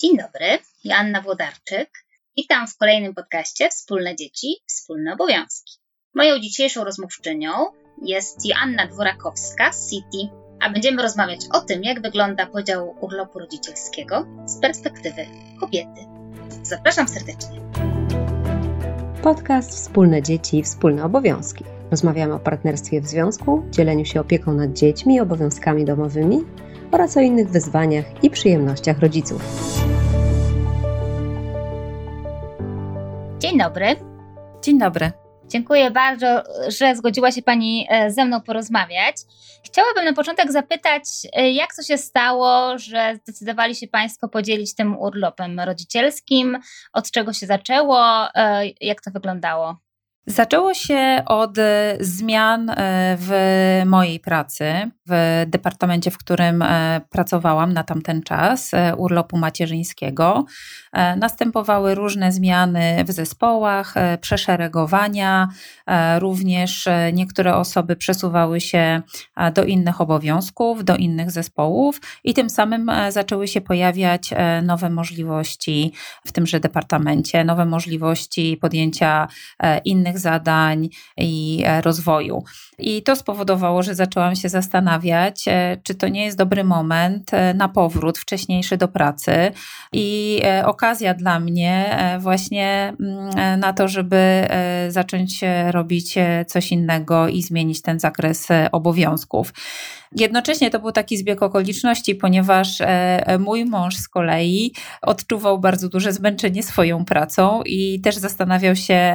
Dzień dobry, Joanna Włodarczyk. Witam w kolejnym podcaście Wspólne Dzieci, Wspólne Obowiązki. Moją dzisiejszą rozmówczynią jest Joanna Dworakowska z City, a będziemy rozmawiać o tym, jak wygląda podział urlopu rodzicielskiego z perspektywy kobiety. Zapraszam serdecznie. Podcast Wspólne Dzieci, Wspólne Obowiązki. Rozmawiamy o partnerstwie w związku, dzieleniu się opieką nad dziećmi i obowiązkami domowymi oraz o innych wyzwaniach i przyjemnościach rodziców. Dzień dobry. Dzień dobry. Dziękuję bardzo, że zgodziła się Pani e, ze mną porozmawiać. Chciałabym na początek zapytać, e, jak to się stało, że zdecydowali się Państwo podzielić tym urlopem rodzicielskim? Od czego się zaczęło? E, jak to wyglądało? Zaczęło się od e, zmian e, w mojej pracy, w departamencie, w którym e, pracowałam na tamten czas, urlopu macierzyńskiego. Następowały różne zmiany w zespołach, przeszeregowania, również niektóre osoby przesuwały się do innych obowiązków, do innych zespołów i tym samym zaczęły się pojawiać nowe możliwości w tymże departamencie, nowe możliwości podjęcia innych zadań i e, rozwoju. I to spowodowało, że zaczęłam się zastanawiać, e, czy to nie jest dobry moment e, na powrót wcześniejszy do pracy i okazja dla mnie właśnie mm, na to, żeby zacząć robić coś innego i zmienić ten zakres obowiązków. Jednocześnie to był taki zbieg okoliczności, ponieważ mój mąż z kolei odczuwał bardzo duże zmęczenie swoją pracą i też zastanawiał się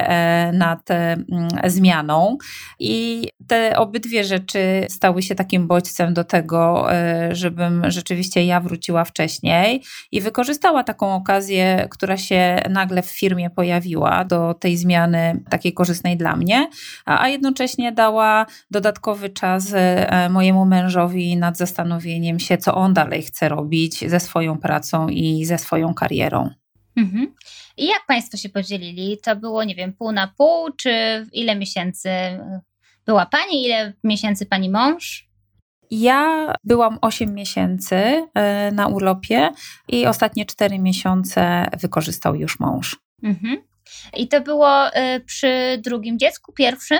nad Mm, zmianą. I te obydwie rzeczy stały się takim bodźcem do tego, e, żebym rzeczywiście ja wróciła wcześniej i wykorzystała taką okazję, która się nagle w firmie pojawiła do tej zmiany takiej korzystnej dla mnie, a jednocześnie dała dodatkowy czas e, mojemu mężowi nad zastanowieniem się, co on dalej chce robić ze swoją pracą i ze swoją karierą. Mhm. I jak Państwo się podzielili? To było, nie wiem, pół na pół, czy ile miesięcy była Pani, ile miesięcy Pani mąż? Ja byłam 8 miesięcy e, na urlopie i ostatnie 4 miesiące wykorzystał już mąż. Mhm. I to było e, przy drugim dziecku, pierwszym?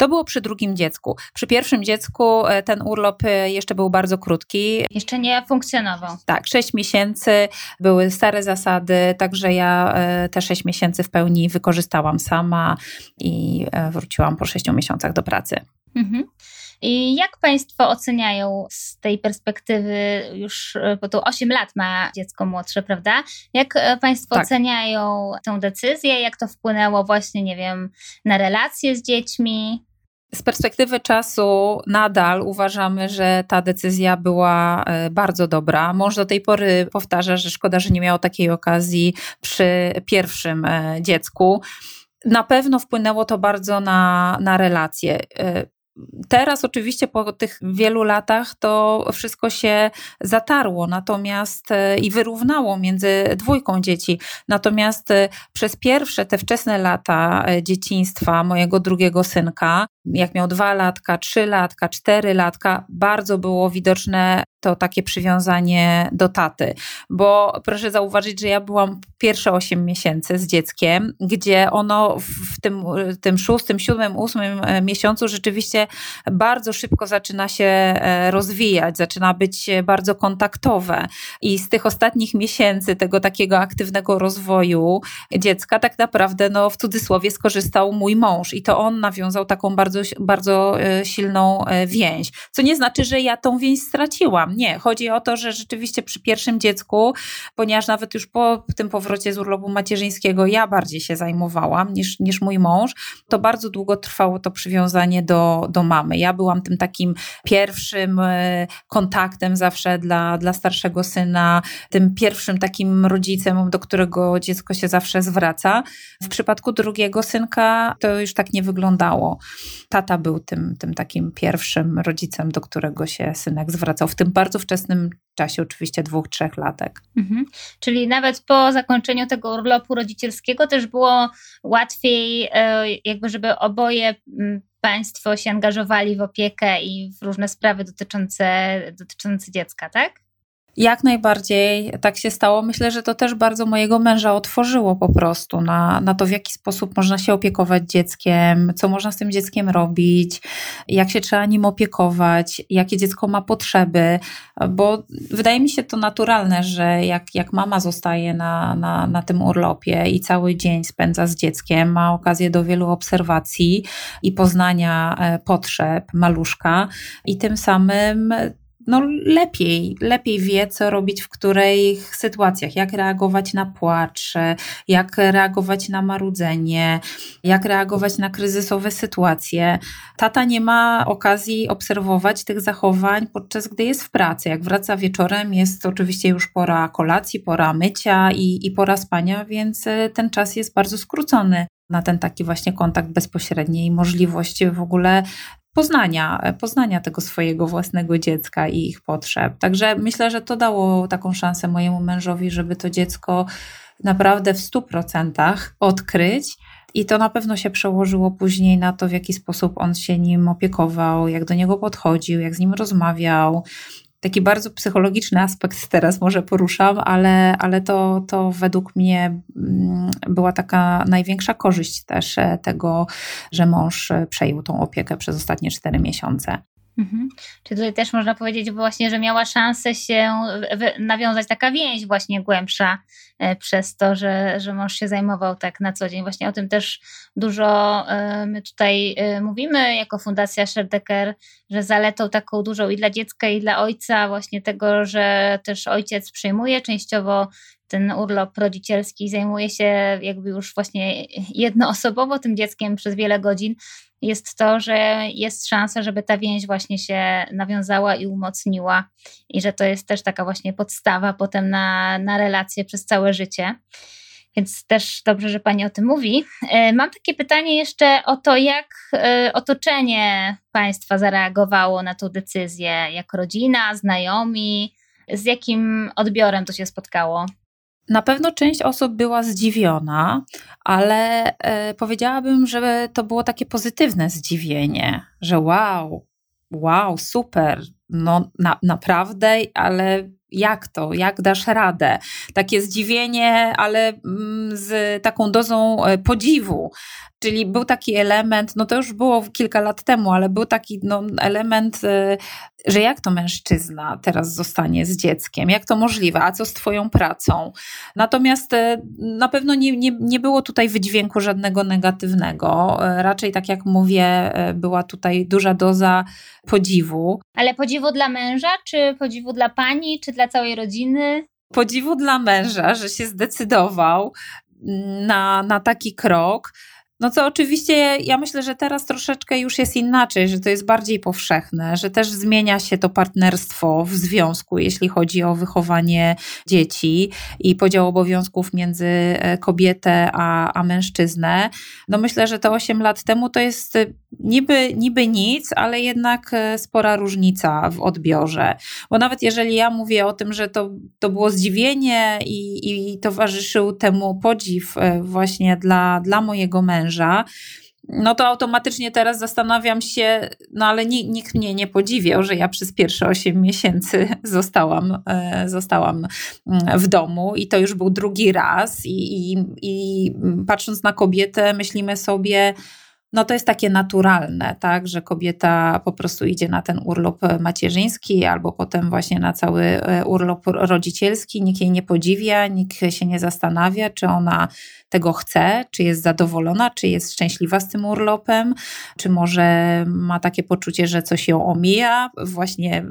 To było przy drugim dziecku. Przy pierwszym dziecku e, ten urlop e, jeszcze był bardzo krótki. Jeszcze nie funkcjonował. Tak, sześć miesięcy, były stare zasady, także ja e, te sześć miesięcy w pełni wykorzystałam sama i wróciłam po sześciu miesiącach do pracy. Mhm. I jak Państwo oceniają z tej perspektywy, już bo tu 8 lat ma dziecko młodsze, prawda? Jak Państwo tak. oceniają tę decyzję? Jak to wpłynęło właśnie, nie wiem, na relacje z dziećmi? Z perspektywy czasu nadal uważamy, że ta decyzja była e, bardzo dobra. Mąż do tej pory powtarza, że szkoda, że nie miał takiej okazji przy pierwszym e, dziecku. Na pewno wpłynęło to bardzo na, na relacje. E, Teraz oczywiście po tych wielu latach to wszystko się zatarło, natomiast i wyrównało między dwójką dzieci. Natomiast przez pierwsze te wczesne lata dzieciństwa mojego drugiego synka jak miał dwa latka, trzy latka, cztery latka, bardzo było widoczne to takie przywiązanie do taty. Bo proszę zauważyć, że ja byłam pierwsze 8 miesięcy z dzieckiem, gdzie ono w tym, tym szóstym, siódmym, ósmym e, miesiącu rzeczywiście bardzo szybko zaczyna się e, rozwijać, zaczyna być bardzo kontaktowe. I z tych ostatnich miesięcy tego takiego aktywnego rozwoju dziecka, tak naprawdę, no w cudzysłowie, skorzystał mój mąż. I to on nawiązał taką bardzo bardzo, e, silną e, więź. Co nie znaczy, że ja tą więź straciłam. Nie. Chodzi o to, że rzeczywiście przy pierwszym dziecku, ponieważ nawet już po tym powrocie z urlopu macierzyńskiego ja bardziej się zajmowałam niż, niż mój mąż, to bardzo długo trwało to przywiązanie do, do mamy. Ja byłam tym takim pierwszym e, kontaktem zawsze dla, dla starszego syna, tym pierwszym takim rodzicem, do którego dziecko się zawsze zwraca. W przypadku drugiego synka to już tak nie wyglądało tata był tym, tym takim pierwszym rodzicem, do którego się synek zwracał w tym bardzo wczesnym czasie, oczywiście dwóch, trzech latek. Mhm. Czyli nawet po zakończeniu tego urlopu rodzicielskiego też było łatwiej, e, jakby żeby oboje mm, państwo się angażowali w opiekę i w różne sprawy dotyczące, dotyczące dziecka, tak? Jak najbardziej tak się stało. Myślę, że to też bardzo mojego męża otworzyło po prostu na, na to, w jaki sposób można się opiekować dzieckiem, co można z tym dzieckiem robić, jak się trzeba nim opiekować, jakie dziecko ma potrzeby, bo wydaje mi się to naturalne, że jak, jak mama zostaje na, na, na tym urlopie i cały dzień spędza z dzieckiem, ma okazję do wielu obserwacji i poznania e, potrzeb maluszka i tym samym no lepiej, lepiej wie, co robić w których sytuacjach, jak reagować na płacz, jak reagować na marudzenie, jak reagować na kryzysowe sytuacje. Tata nie ma okazji obserwować tych zachowań podczas gdy jest w pracy. Jak wraca wieczorem, jest oczywiście już pora kolacji, pora mycia i, i pora spania, więc e, ten czas jest bardzo skrócony na ten taki właśnie kontakt bezpośredni i możliwość w ogóle poznania, poznania tego swojego własnego dziecka i ich potrzeb. Także myślę, że to dało taką szansę mojemu mężowi, żeby to dziecko naprawdę w 100% odkryć. I to na pewno się przełożyło później na to, w jaki sposób on się nim opiekował, jak do niego podchodził, jak z nim rozmawiał, taki bardzo psychologiczny aspekt teraz może poruszam, ale, ale to, to według mnie mm, była taka największa korzyść też e, tego, że mąż e, przejął tą opiekę przez ostatnie cztery miesiące. Mhm. Czy tutaj też można powiedzieć właśnie, że miała szansę się nawiązać taka więź właśnie głębsza e, przez to, że, że mąż się zajmował tak na co dzień. Właśnie o tym też dużo e, my tutaj e, mówimy jako Fundacja Sherdecker, że zaletą taką dużą i dla dziecka i dla ojca właśnie tego, że też ojciec przyjmuje częściowo ten urlop rodzicielski, zajmuje się jakby już właśnie jednoosobowo tym dzieckiem przez wiele godzin, jest to, że jest szansa, żeby ta więź właśnie się nawiązała i umocniła, i że to jest też taka właśnie podstawa potem na, na relacje przez całe życie. Więc też dobrze, że Pani o tym mówi. E, mam takie pytanie jeszcze o to, jak e, otoczenie Państwa zareagowało na tą decyzję, jak rodzina, znajomi, z jakim odbiorem to się spotkało? Na pewno część osób była zdziwiona, ale e, powiedziałabym, że to było takie pozytywne zdziwienie, że wow, wow, super, no na, naprawdę, ale jak to, jak dasz radę? Takie zdziwienie, ale mm, z taką dozą e, podziwu. Czyli był taki element, no to już było kilka lat temu, ale był taki no, element, e, że jak to mężczyzna teraz zostanie z dzieckiem, jak to możliwe, a co z Twoją pracą? Natomiast e, na pewno nie, nie, nie było tutaj wydźwięku żadnego negatywnego. Raczej, tak jak mówię, była tutaj duża doza podziwu. Ale podziwu dla męża, czy podziwu dla pani, czy dla całej rodziny? Podziwu dla męża, że się zdecydował na, na taki krok. No co oczywiście ja myślę, że teraz troszeczkę już jest inaczej, że to jest bardziej powszechne, że też zmienia się to partnerstwo w związku, jeśli chodzi o wychowanie dzieci i podział obowiązków między e, kobietę a, a mężczyznę. No myślę, że to 8 lat temu to jest niby, niby nic, ale jednak e, spora różnica w odbiorze. Bo nawet jeżeli ja mówię o tym, że to, to było zdziwienie i, i towarzyszył temu podziw e, właśnie dla, dla mojego męża, no to automatycznie teraz zastanawiam się, no ale nikt mnie nie podziwiał, że ja przez pierwsze 8 miesięcy zostałam, e, zostałam mm, w domu i to już był drugi raz i, i, i patrząc na kobietę myślimy sobie, no to jest takie naturalne, tak, że kobieta po prostu idzie na ten urlop macierzyński albo potem właśnie na cały e, urlop rodzicielski, nikt jej nie podziwia, nikt się nie zastanawia, czy ona tego chce, czy jest zadowolona, czy jest szczęśliwa z tym urlopem, czy może ma takie poczucie, że coś ją omija, właśnie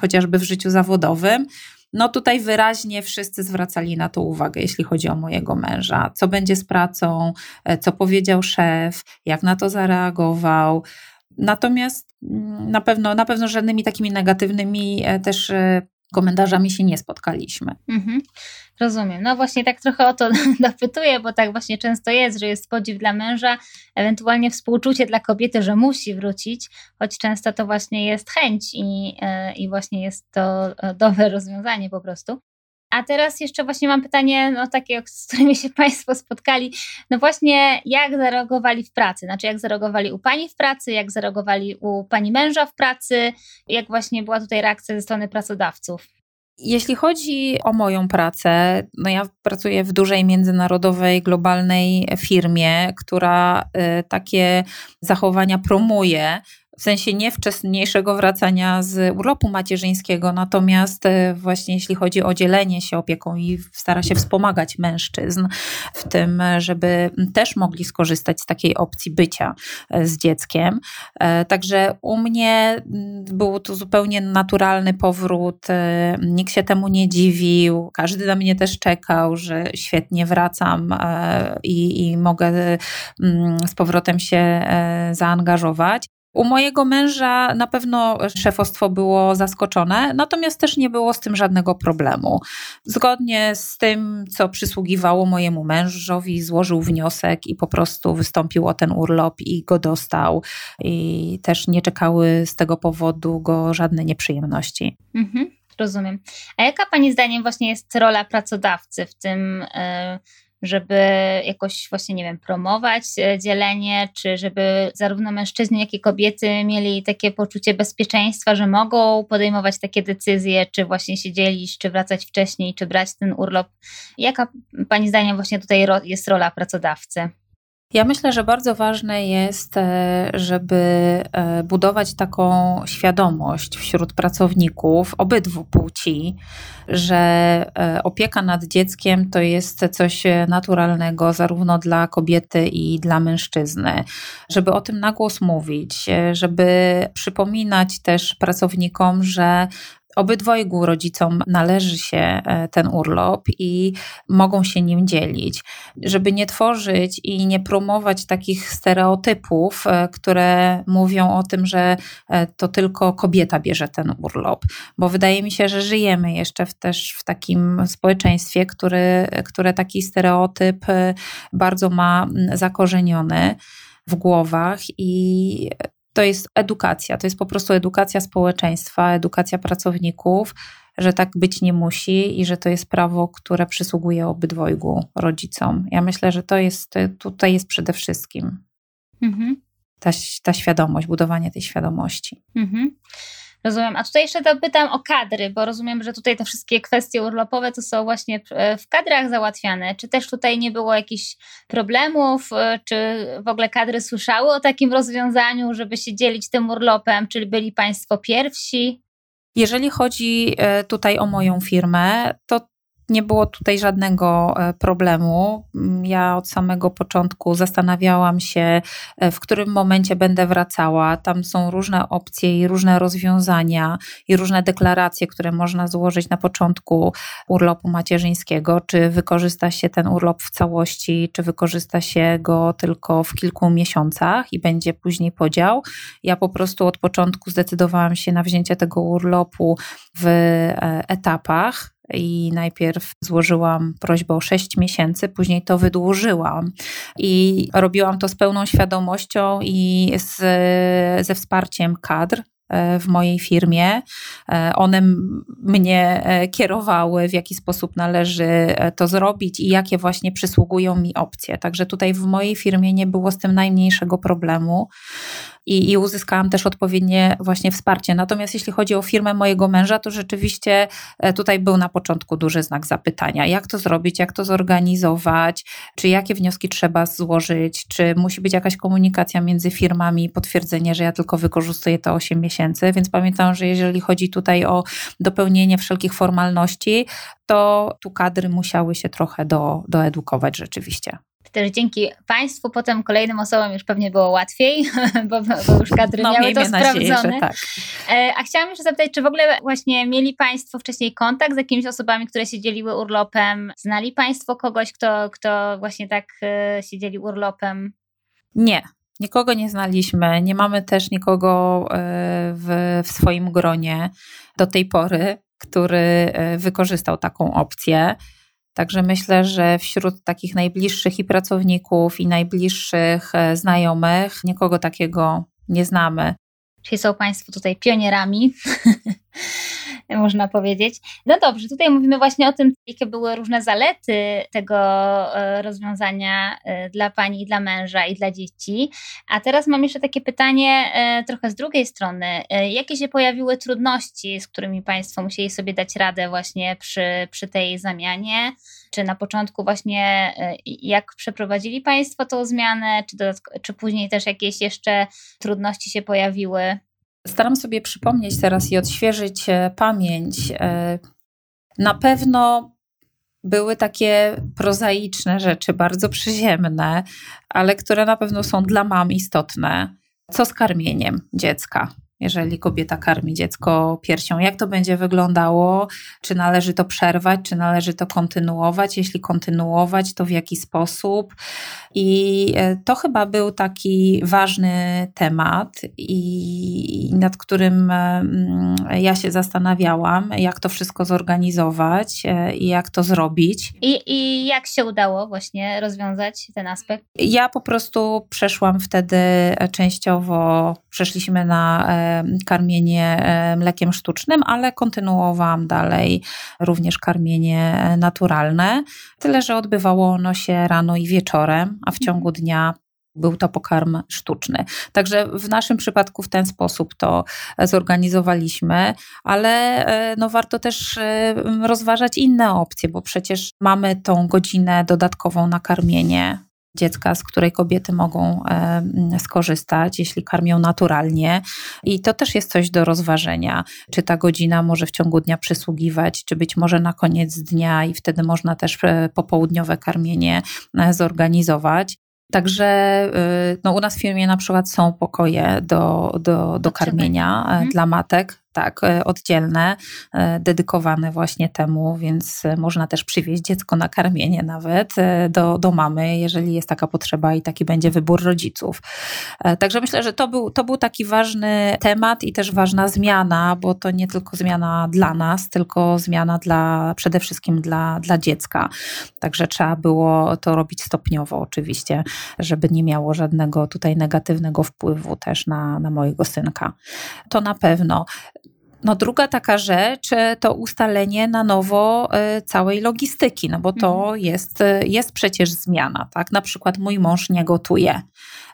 chociażby w życiu zawodowym. No tutaj wyraźnie wszyscy zwracali na to uwagę, jeśli chodzi o mojego męża. Co będzie z pracą, e, co powiedział szef, jak na to zareagował. Natomiast mm, na pewno, na pewno żadnymi takimi negatywnymi e, też e, komentarzami się nie spotkaliśmy. Mhm. Rozumiem. No właśnie tak trochę o to dopytuję, bo tak właśnie często jest, że jest podziw dla męża, ewentualnie współczucie dla kobiety, że musi wrócić, choć często to właśnie jest chęć i, e, i właśnie jest to e, dobre rozwiązanie po prostu. A teraz jeszcze właśnie mam pytanie, no takie, z którymi się Państwo spotkali. No właśnie, jak zareagowali w pracy? Znaczy, jak zareagowali u Pani w pracy, jak zareagowali u Pani męża w pracy, jak właśnie była tutaj reakcja ze strony pracodawców? Jeśli chodzi o moją pracę, no ja pracuję w dużej międzynarodowej, globalnej firmie, która y, takie zachowania promuje w sensie nie wcześniejszego wracania z urlopu macierzyńskiego, natomiast e, właśnie jeśli chodzi o dzielenie się opieką i stara się wspomagać mężczyzn w tym, żeby też mogli skorzystać z takiej opcji bycia e, z dzieckiem. E, także u mnie był to zupełnie naturalny powrót, nikt się temu nie dziwił, każdy na mnie też czekał, że świetnie wracam i, i mogę z powrotem się zaangażować. U mojego męża na pewno szefostwo było zaskoczone, natomiast też nie było z tym żadnego problemu. Zgodnie z tym, co przysługiwało mojemu mężowi, złożył wniosek i po prostu wystąpił o ten urlop i go dostał. I też nie czekały z tego powodu go żadne nieprzyjemności. Mhm, rozumiem. A jaka Pani zdaniem właśnie jest rola pracodawcy w tym? Yy żeby jakoś właśnie, nie wiem, promować e, dzielenie, czy żeby zarówno mężczyźni, jak i kobiety mieli takie poczucie bezpieczeństwa, że mogą podejmować takie decyzje, czy właśnie się dzielić, czy wracać wcześniej, czy brać ten urlop. Jaka Pani zdaniem właśnie tutaj jest rola pracodawcy? Ja myślę, że bardzo ważne jest, e, żeby e, budować taką świadomość wśród pracowników obydwu płci, że e, opieka nad dzieckiem to jest coś naturalnego zarówno dla kobiety i dla mężczyzny. Żeby o tym na głos mówić, żeby przypominać też pracownikom, że obydwojgu rodzicom należy się e, ten urlop i mogą się nim dzielić, żeby nie tworzyć i nie promować takich stereotypów, e, które mówią o tym, że e, to tylko kobieta bierze ten urlop, bo wydaje mi się, że żyjemy jeszcze w, też w takim społeczeństwie, który, które taki stereotyp bardzo ma zakorzeniony w głowach i to jest edukacja, to jest po prostu edukacja społeczeństwa, edukacja pracowników, że tak być nie musi i że to jest prawo, które przysługuje obydwojgu rodzicom. Ja myślę, że to jest, tutaj jest przede wszystkim mhm. ta, ta świadomość, budowanie tej świadomości. Mhm. Rozumiem. A tutaj jeszcze dopytam o kadry, bo rozumiem, że tutaj te wszystkie kwestie urlopowe to są właśnie w kadrach załatwiane. Czy też tutaj nie było jakichś problemów? E, czy w ogóle kadry słyszały o takim rozwiązaniu, żeby się dzielić tym urlopem? Czy byli Państwo pierwsi? Jeżeli chodzi e, tutaj o moją firmę, to nie było tutaj żadnego e, problemu. Mm, ja od samego początku zastanawiałam się, e, w którym momencie będę wracała. Tam są różne opcje i różne rozwiązania i różne deklaracje, które można złożyć na początku urlopu macierzyńskiego. Czy wykorzysta się ten urlop w całości, czy wykorzysta się go tylko w kilku miesiącach i będzie później podział. Ja po prostu od początku zdecydowałam się na wzięcie tego urlopu w e, etapach i najpierw złożyłam prośbę o 6 miesięcy, później to wydłużyłam i robiłam to z pełną świadomością i z, ze wsparciem kadr e, w mojej firmie. E, one mnie e, kierowały, w jaki sposób należy to zrobić i jakie właśnie przysługują mi opcje. Także tutaj w mojej firmie nie było z tym najmniejszego problemu i, i uzyskałam też odpowiednie właśnie wsparcie. Natomiast jeśli chodzi o firmę mojego męża, to rzeczywiście e, tutaj był na początku duży znak zapytania. Jak to zrobić, jak to zorganizować, czy jakie wnioski trzeba złożyć, czy musi być jakaś komunikacja między firmami, potwierdzenie, że ja tylko wykorzystuję te 8 miesięcy. Więc pamiętam, że jeżeli chodzi tutaj o dopełnienie wszelkich formalności, to tu kadry musiały się trochę do, doedukować rzeczywiście też dzięki Państwu, potem kolejnym osobom już pewnie było łatwiej, bo, bo już kadry no, miały to nadzieję, sprawdzone. tak. E, a chciałam jeszcze zapytać, czy w ogóle właśnie mieli Państwo wcześniej kontakt z jakimiś osobami, które się dzieliły urlopem? Znali Państwo kogoś, kto, kto właśnie tak e, się dzieli urlopem? Nie, Nikogo nie znaliśmy, nie mamy też nikogo e, w, w swoim gronie do tej pory, który wykorzystał taką opcję. Także myślę, że wśród takich najbliższych i pracowników, i najbliższych e, znajomych nikogo takiego nie znamy. Czyli są Państwo tutaj pionierami. można powiedzieć. No dobrze, tutaj mówimy właśnie o tym, jakie były różne zalety tego e, rozwiązania e, dla pani i dla męża i dla dzieci. A teraz mam jeszcze takie pytanie e, trochę z drugiej strony. Jakie się pojawiły trudności, z którymi państwo musieli sobie dać radę właśnie przy, przy tej zamianie? Czy na początku właśnie jak przeprowadzili państwo tą zmianę, czy, czy później też jakieś jeszcze trudności się pojawiły? Staram sobie przypomnieć teraz i odświeżyć e, pamięć. E, na pewno były takie prozaiczne rzeczy, bardzo przyziemne, ale które na pewno są dla mam istotne. Co z karmieniem dziecka? Jeżeli kobieta karmi dziecko piersią, jak to będzie wyglądało, czy należy to przerwać, czy należy to kontynuować, jeśli kontynuować, to w jaki sposób. I e, to chyba był taki ważny temat, i nad którym mm, ja się zastanawiałam, jak to wszystko zorganizować e, i jak to zrobić. I, I jak się udało właśnie rozwiązać ten aspekt? Ja po prostu przeszłam wtedy częściowo, przeszliśmy na e, karmienie mlekiem sztucznym, ale kontynuowałam dalej również karmienie naturalne. Tyle, że odbywało ono się rano i wieczorem, a w ciągu dnia był to pokarm sztuczny. Także w naszym przypadku w ten sposób to zorganizowaliśmy, ale e, no warto też e, rozważać inne opcje, bo przecież mamy tą godzinę dodatkową na karmienie dziecka, z której kobiety mogą e, skorzystać, jeśli karmią naturalnie. I to też jest coś do rozważenia, czy ta godzina może w ciągu dnia przysługiwać, czy być może na koniec dnia i wtedy można też e, popołudniowe karmienie e, zorganizować. Także no, u nas w firmie na przykład są pokoje do, do, do karmienia mhm. dla matek, tak, e, oddzielne, e, dedykowane właśnie temu, więc można też przywieźć dziecko na karmienie nawet e, do, do mamy, jeżeli jest taka potrzeba i taki będzie wybór rodziców. Także myślę, że to był, to był taki ważny temat i też ważna zmiana, bo to nie tylko zmiana dla nas, tylko zmiana dla, przede wszystkim dla, dla dziecka. Także trzeba było to robić stopniowo oczywiście, żeby nie miało żadnego tutaj negatywnego wpływu też na, na mojego synka. To na pewno. No druga taka rzecz to ustalenie na nowo e, całej logistyki, no bo to mhm. jest, e, jest przecież zmiana, tak? Na przykład mój mąż nie gotuje,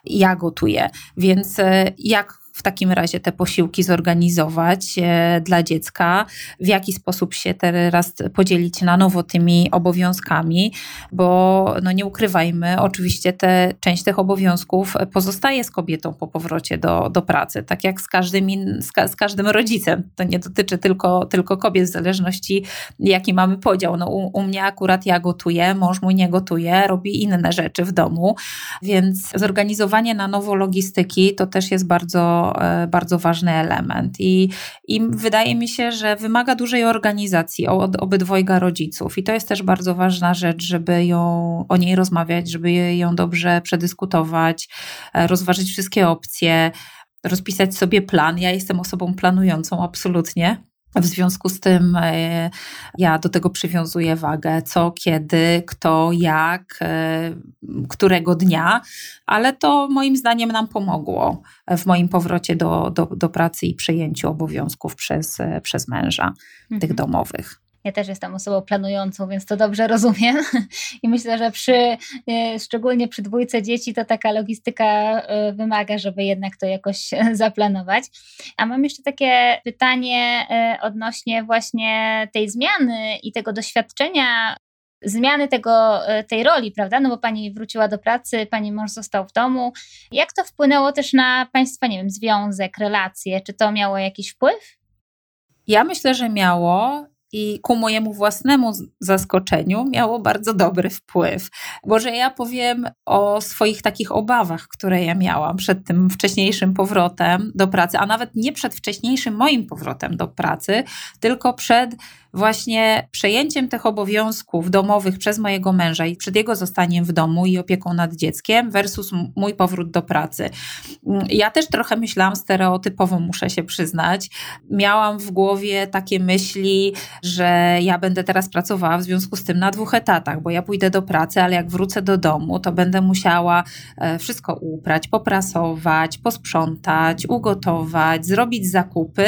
ja gotuję, więc e, jak w takim razie te posiłki zorganizować e, dla dziecka, w jaki sposób się teraz podzielić na nowo tymi obowiązkami, bo no nie ukrywajmy, oczywiście te, część tych obowiązków pozostaje z kobietą po powrocie do, do pracy, tak jak z każdym, z, ka, z każdym rodzicem. To nie dotyczy tylko, tylko kobiet, w zależności jaki mamy podział. No, u, u mnie akurat ja gotuję, mąż mój nie gotuje, robi inne rzeczy w domu, więc zorganizowanie na nowo logistyki to też jest bardzo E, bardzo ważny element. I, I wydaje mi się, że wymaga dużej organizacji od obydwojga rodziców. I to jest też bardzo ważna rzecz, żeby ją o niej rozmawiać, żeby ją dobrze przedyskutować, e, rozważyć wszystkie opcje, rozpisać sobie plan. Ja jestem osobą planującą absolutnie. W związku z tym e, ja do tego przywiązuję wagę, co, kiedy, kto, jak, e, którego dnia, ale to moim zdaniem nam pomogło w moim powrocie do, do, do pracy i przejęciu obowiązków przez, przez męża mhm. tych domowych. Ja też jestem osobą planującą, więc to dobrze rozumiem. I myślę, że przy, e, szczególnie przy dwójce dzieci, to taka logistyka e, wymaga, żeby jednak to jakoś zaplanować. A mam jeszcze takie pytanie e, odnośnie właśnie tej zmiany i tego doświadczenia zmiany tego, tej roli, prawda? No bo pani wróciła do pracy, pani mąż został w domu. Jak to wpłynęło też na państwa, nie wiem, związek, relacje? Czy to miało jakiś wpływ? Ja myślę, że miało i ku mojemu własnemu zaskoczeniu miało bardzo dobry wpływ. Bo że ja powiem o swoich takich obawach, które ja miałam przed tym wcześniejszym powrotem do pracy, a nawet nie przed wcześniejszym moim powrotem do pracy, tylko przed właśnie przejęciem tych obowiązków domowych przez mojego męża i przed jego zostaniem w domu i opieką nad dzieckiem versus mój powrót do pracy. Mm, ja też trochę myślałam stereotypowo, muszę się przyznać. Miałam w głowie takie myśli, że ja będę teraz pracowała w związku z tym na dwóch etatach, bo ja pójdę do pracy, ale jak wrócę do domu, to będę musiała e, wszystko uprać, poprasować, posprzątać, ugotować, zrobić zakupy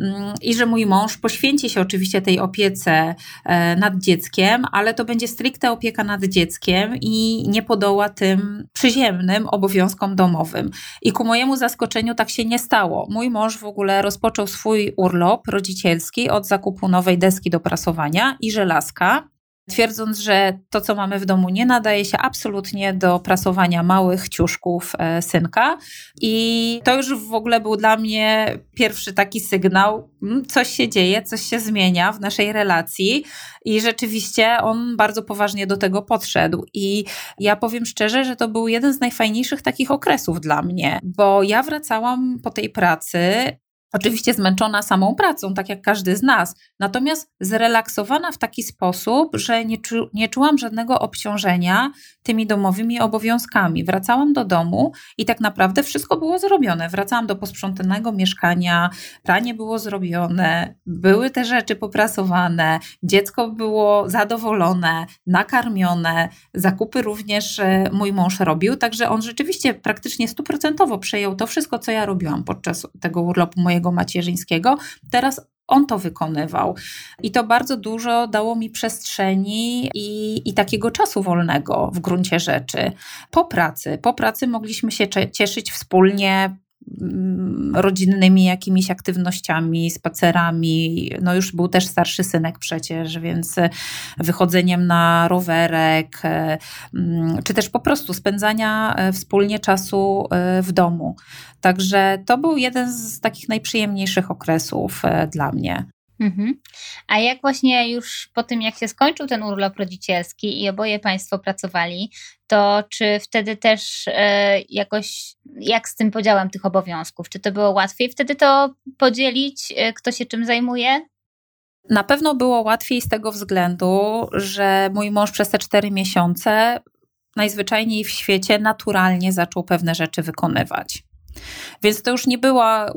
mm, i że mój mąż poświęci się oczywiście tej opiece e, nad dzieckiem, ale to będzie stricte opieka nad dzieckiem i nie podoła tym przyziemnym obowiązkom domowym. I ku mojemu zaskoczeniu tak się nie stało. Mój mąż w ogóle rozpoczął swój urlop rodzicielski od zakupu nowej deski do prasowania i żelazka twierdząc, że to, co mamy w domu, nie nadaje się absolutnie do prasowania małych ciuszków e, synka. I to już w ogóle był dla mnie pierwszy taki sygnał, mm, coś się dzieje, coś się zmienia w naszej relacji. I rzeczywiście on bardzo poważnie do tego podszedł. I ja powiem szczerze, że to był jeden z najfajniejszych takich okresów dla mnie, bo ja wracałam po tej pracy Oczywiście zmęczona samą pracą, tak jak każdy z nas, natomiast zrelaksowana w taki sposób, że nie, czu, nie czułam żadnego obciążenia tymi domowymi obowiązkami. Wracałam do domu i tak naprawdę wszystko było zrobione. Wracałam do posprzątanego mieszkania, pranie było zrobione, były te rzeczy poprasowane, dziecko było zadowolone, nakarmione, zakupy również e, mój mąż robił, także on rzeczywiście praktycznie stuprocentowo przejął to wszystko, co ja robiłam podczas tego urlopu mojego mojego macierzyńskiego. Teraz on to wykonywał. I to bardzo dużo dało mi przestrzeni i, i takiego czasu wolnego w gruncie rzeczy. Po pracy, po pracy mogliśmy się cieszyć wspólnie rodzinnymi jakimiś aktywnościami, spacerami. No już był też starszy synek przecież, więc wychodzeniem na rowerek, e, mm, czy też po prostu spędzania e, wspólnie czasu e, w domu. Także to był jeden z takich najprzyjemniejszych okresów dla mnie. Mhm. A jak właśnie już po tym, jak się skończył ten urlop rodzicielski i oboje Państwo pracowali, to czy wtedy też e, jakoś, jak z tym podziałem tych obowiązków? Czy to było łatwiej wtedy to podzielić, e, kto się czym zajmuje? Na pewno było łatwiej z tego względu, że mój mąż przez te cztery miesiące najzwyczajniej w świecie naturalnie zaczął pewne rzeczy wykonywać. Więc to już nie, była,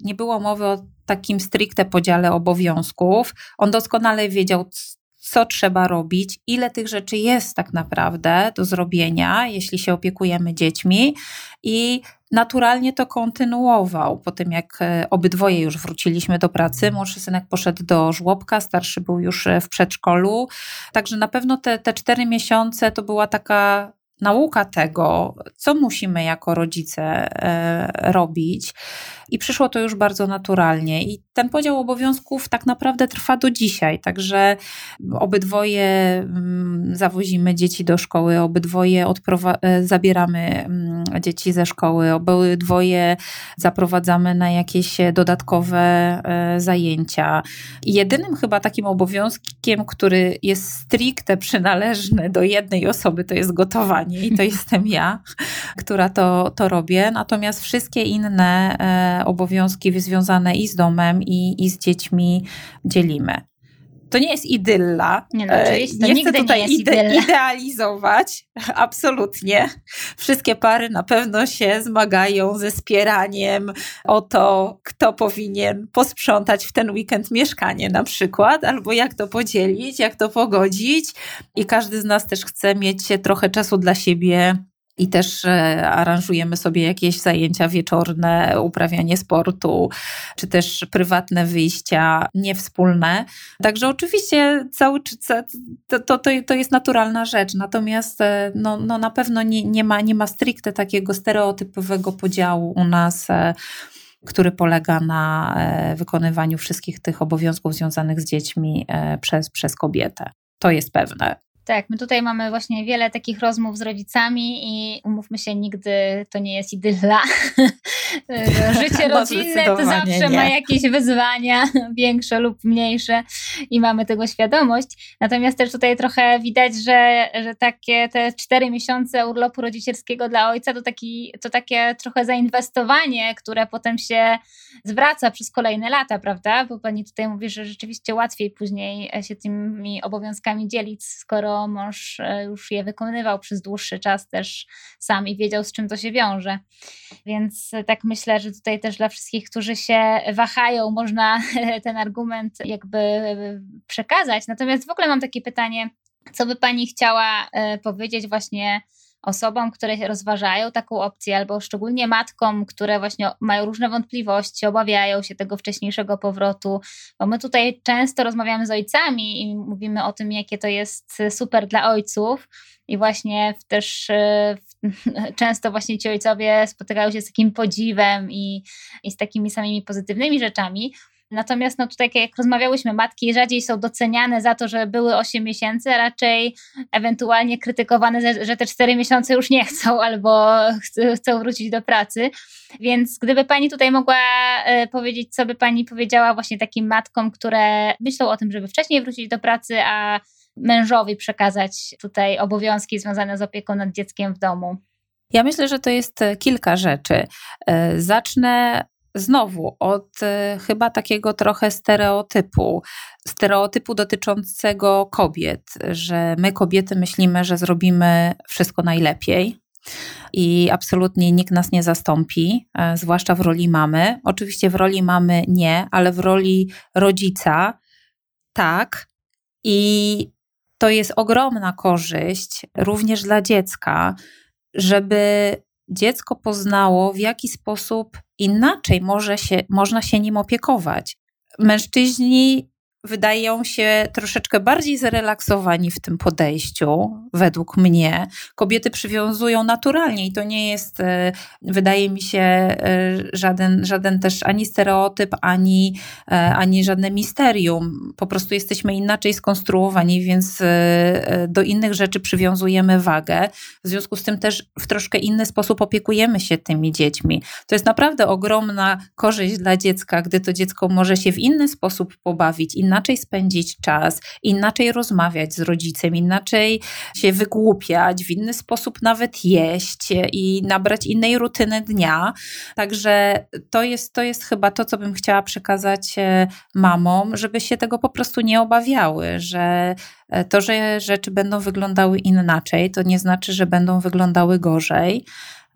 nie było mowy o takim stricte podziale obowiązków. On doskonale wiedział, co trzeba robić, ile tych rzeczy jest tak naprawdę do zrobienia, jeśli się opiekujemy dziećmi, i naturalnie to kontynuował. Po tym, jak e, obydwoje już wróciliśmy do pracy, młodszy synek poszedł do żłobka, starszy był już e, w przedszkolu. Także na pewno te, te cztery miesiące to była taka nauka tego, co musimy jako rodzice e, robić. I przyszło to już bardzo naturalnie. I ten podział obowiązków tak naprawdę trwa do dzisiaj. Także obydwoje mm, zawozimy dzieci do szkoły, obydwoje e, zabieramy mm, dzieci ze szkoły, obydwoje zaprowadzamy na jakieś dodatkowe e, zajęcia. Jedynym chyba takim obowiązkiem, który jest stricte przynależny do jednej osoby, to jest gotowanie i to jestem ja, która to, to robię. Natomiast wszystkie inne e, obowiązki związane i z domem, i, i z dziećmi dzielimy. To nie jest idylla. Nie, no, oczywiście, to nie chcę tutaj nie ide idealizować, absolutnie. Wszystkie pary na pewno się zmagają ze spieraniem o to, kto powinien posprzątać w ten weekend mieszkanie na przykład, albo jak to podzielić, jak to pogodzić. I każdy z nas też chce mieć trochę czasu dla siebie i też e, aranżujemy sobie jakieś zajęcia wieczorne, uprawianie sportu, czy też prywatne wyjścia niewspólne. Także oczywiście cały to, to, to jest naturalna rzecz, natomiast e, no, no na pewno nie, nie, ma, nie ma stricte takiego stereotypowego podziału u nas e, który polega na wykonywaniu wszystkich tych obowiązków związanych z dziećmi przez, przez kobietę. To jest pewne. Tak, my tutaj mamy właśnie wiele takich rozmów z rodzicami i umówmy się, nigdy to nie jest idylla. Życie no, rodzinne to zawsze nie. ma jakieś wyzwania, większe lub mniejsze i mamy tego świadomość. Natomiast też tutaj trochę widać, że, że takie te cztery miesiące urlopu rodzicielskiego dla ojca to, taki, to takie trochę zainwestowanie, które potem się zwraca przez kolejne lata, prawda? Bo pani tutaj mówi, że rzeczywiście łatwiej później się tymi obowiązkami dzielić, skoro mąż e, już je wykonywał przez dłuższy czas też sam i wiedział, z czym to się wiąże. Więc tak myślę, że tutaj też dla wszystkich, którzy się wahają, można ten argument jakby przekazać. Natomiast w ogóle mam takie pytanie, co by Pani chciała e, powiedzieć właśnie osobom, które rozważają taką opcję, albo szczególnie matkom, które właśnie mają różne wątpliwości, obawiają się tego wcześniejszego powrotu, bo my tutaj często rozmawiamy z ojcami i mówimy o tym, jakie to jest super dla ojców. I właśnie też e, często właśnie ci ojcowie spotykają się z takim podziwem i, i z takimi samymi pozytywnymi rzeczami. Natomiast no tutaj, jak rozmawiałyśmy, matki rzadziej są doceniane za to, że były 8 miesięcy, a raczej ewentualnie krytykowane, że te 4 miesiące już nie chcą albo chcą wrócić do pracy. Więc gdyby Pani tutaj mogła e, powiedzieć, co by Pani powiedziała właśnie takim matkom, które myślą o tym, żeby wcześniej wrócić do pracy, a mężowi przekazać tutaj obowiązki związane z opieką nad dzieckiem w domu? Ja myślę, że to jest kilka rzeczy. E, zacznę znowu od e, chyba takiego trochę stereotypu, stereotypu dotyczącego kobiet, że my kobiety myślimy, że zrobimy wszystko najlepiej. I absolutnie nikt nas nie zastąpi, e, zwłaszcza w roli mamy. Oczywiście w roli mamy nie, ale w roli rodzica tak. I to jest ogromna korzyść również dla dziecka, żeby dziecko poznało, w jaki sposób inaczej może się, można się nim opiekować. Mężczyźni wydają się troszeczkę bardziej zrelaksowani w tym podejściu, według mnie. Kobiety przywiązują naturalnie i to nie jest, e, wydaje mi się, e, żaden, żaden też ani stereotyp, ani, e, ani żadne misterium. Po prostu jesteśmy inaczej skonstruowani, więc do innych rzeczy przywiązujemy wagę. W związku z tym też w troszkę inny sposób opiekujemy się tymi dziećmi. To jest naprawdę ogromna korzyść dla dziecka, gdy to dziecko może się w inny sposób pobawić, inaczej spędzić czas, inaczej rozmawiać z rodzicem, inaczej się wygłupiać, w inny sposób nawet jeść i nabrać innej rutyny dnia. Także to jest, to jest chyba to, co bym chciała przekazać e, mamom, żeby się tego po prostu nie obawiały, że e, to, że rzeczy będą wyglądały inaczej, to nie znaczy, że będą wyglądały gorzej.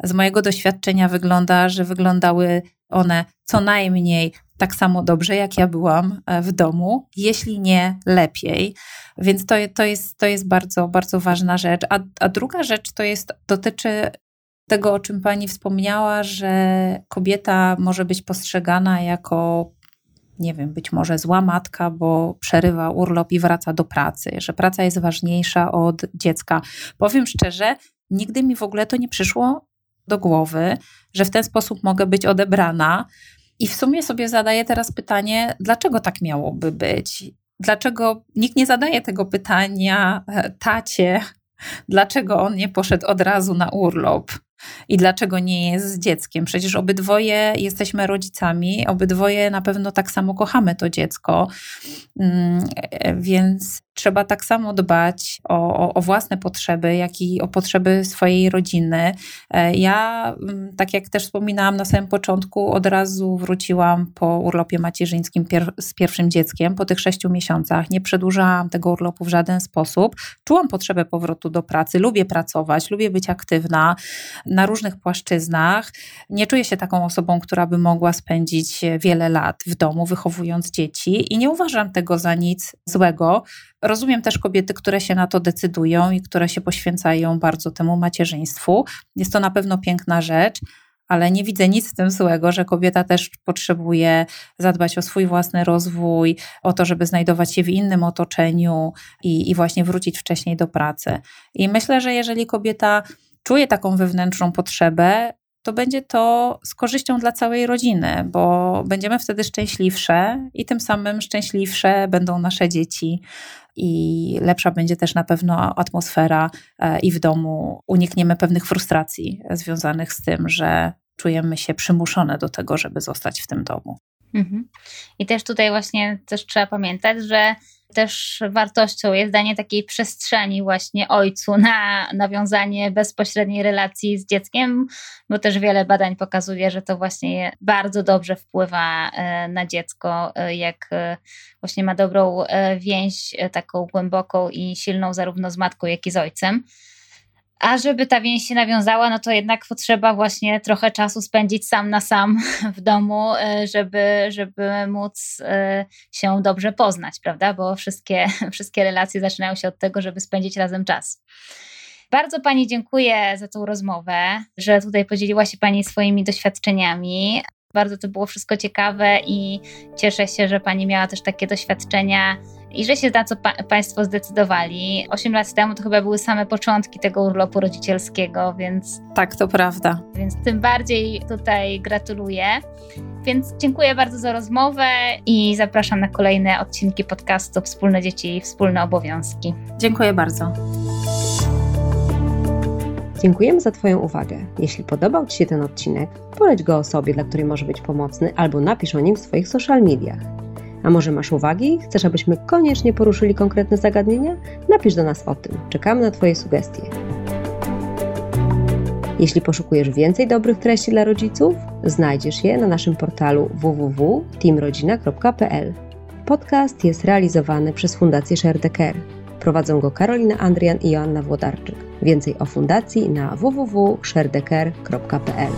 Z mojego doświadczenia wygląda, że wyglądały one co najmniej tak samo dobrze, jak ja byłam e, w domu, jeśli nie lepiej. Więc to, to, jest, to jest bardzo, bardzo ważna rzecz. A, a druga rzecz to jest, dotyczy tego, o czym pani wspomniała, że kobieta może być postrzegana jako nie wiem, być może zła matka, bo przerywa urlop i wraca do pracy, że praca jest ważniejsza od dziecka. Powiem szczerze, nigdy mi w ogóle to nie przyszło do głowy, że w ten sposób mogę być odebrana. I w sumie sobie zadaję teraz pytanie, dlaczego tak miałoby być? Dlaczego nikt nie zadaje tego pytania e, tacie, dlaczego on nie poszedł od razu na urlop? I dlaczego nie jest z dzieckiem? Przecież obydwoje jesteśmy rodzicami, obydwoje na pewno tak samo kochamy to dziecko, mm, e, więc trzeba tak samo dbać o, o, o, własne potrzeby, jak i o potrzeby swojej rodziny. E, ja, mm, tak jak też wspominałam na samym początku, od razu wróciłam po urlopie macierzyńskim pier z pierwszym dzieckiem, po tych sześciu miesiącach. Nie przedłużałam tego urlopu w żaden sposób. Czułam potrzebę powrotu do pracy, lubię pracować, lubię być aktywna na różnych płaszczyznach. Nie czuję się taką osobą, która by mogła spędzić wiele lat w domu, wychowując dzieci i nie uważam tego za nic złego. Rozumiem też kobiety, które się na to decydują i które się poświęcają bardzo temu macierzyństwu. Jest to na pewno piękna rzecz, ale nie widzę nic w tym złego, że kobieta też potrzebuje zadbać o swój własny rozwój, o to, żeby znajdować się w innym otoczeniu i, i właśnie wrócić wcześniej do pracy. I myślę, że jeżeli kobieta czuje taką wewnętrzną potrzebę, to będzie to z korzyścią dla całej rodziny, bo będziemy wtedy szczęśliwsze i tym samym szczęśliwsze będą nasze dzieci i lepsza będzie też na pewno atmosfera e, i w domu unikniemy pewnych frustracji związanych z tym, że czujemy się przymuszone do tego, żeby zostać w tym domu. Mhm. I też tutaj właśnie też trzeba pamiętać, że też wartością jest danie takiej przestrzeni właśnie ojcu na nawiązanie bezpośredniej relacji z dzieckiem, bo też wiele badań pokazuje, że to właśnie bardzo dobrze wpływa e, na dziecko, e, jak e, właśnie ma dobrą więź taką głęboką i silną zarówno z matką, jak i z ojcem. A żeby ta więź się nawiązała, no to jednak potrzeba właśnie trochę czasu spędzić sam na sam w domu, e, żeby, żeby móc e, się dobrze poznać, prawda? Bo wszystkie, wszystkie relacje zaczynają się od tego, żeby spędzić razem czas. Bardzo Pani dziękuję za tą rozmowę, że tutaj podzieliła się Pani swoimi doświadczeniami. Bardzo to było wszystko ciekawe i cieszę się, że Pani miała też takie doświadczenia i że się na co pa Państwo zdecydowali. Osiem lat temu to chyba były same początki tego urlopu rodzicielskiego, więc. Tak, to prawda. Więc tym bardziej tutaj gratuluję. Więc dziękuję bardzo za rozmowę i zapraszam na kolejne odcinki podcastu Wspólne Dzieci i Wspólne Obowiązki. Dziękuję bardzo. Dziękujemy za Twoją uwagę. Jeśli podobał Ci się ten odcinek, poleć go osobie, dla której może być pomocny, albo napisz o nim w swoich social mediach. A może masz uwagi? Chcesz, abyśmy koniecznie poruszyli konkretne zagadnienia? Napisz do nas o tym. Czekamy na Twoje sugestie. Jeśli poszukujesz więcej dobrych treści dla rodziców, znajdziesz je na naszym portalu www.teamrodzina.pl. Podcast jest realizowany przez Fundację Share the Care. Prowadzą go Karolina Andrian i Joanna Włodarczyk. Więcej o fundacji na www.sharedecare.pl.